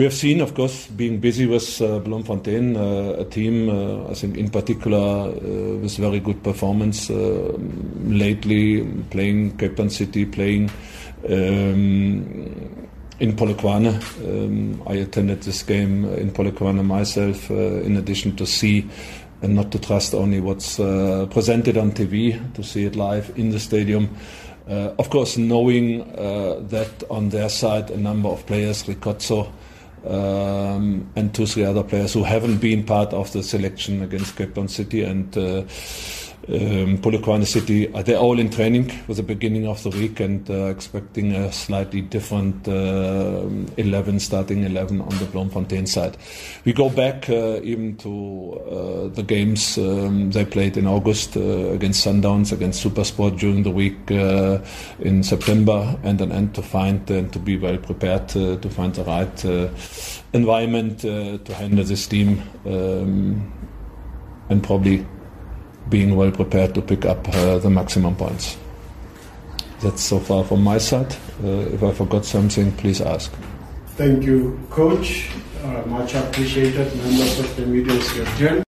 we have seen, of course, being busy with uh, Bloemfontein, uh, a team, uh, I think, in particular, uh, with very good performance uh, lately, playing Cape Town City, playing um, in Polokwane. Um, I attended this game in Polokwane myself, uh, in addition to see and not to trust only what's presented on TV, to see it live in the stadium. Of course, knowing that on their side, a number of players, Ricozzo, um, and two, three other players who haven't been part of the selection against Cape Town City and uh, um, Polokwane City, uh, they're all in training for the beginning of the week and uh, expecting a slightly different uh, 11, starting 11 on the Bloemfontein side. We go back uh, even to uh, the games um, they played in August uh, against Sundowns, against Supersport during the week in September, and an end to find and to be well prepared to find the right environment to handle this team um, and probably being well prepared to pick up uh, the maximum points. That's so far from my side. Uh, if I forgot something, please ask. Thank you, Coach. Uh, much appreciated, members of the media.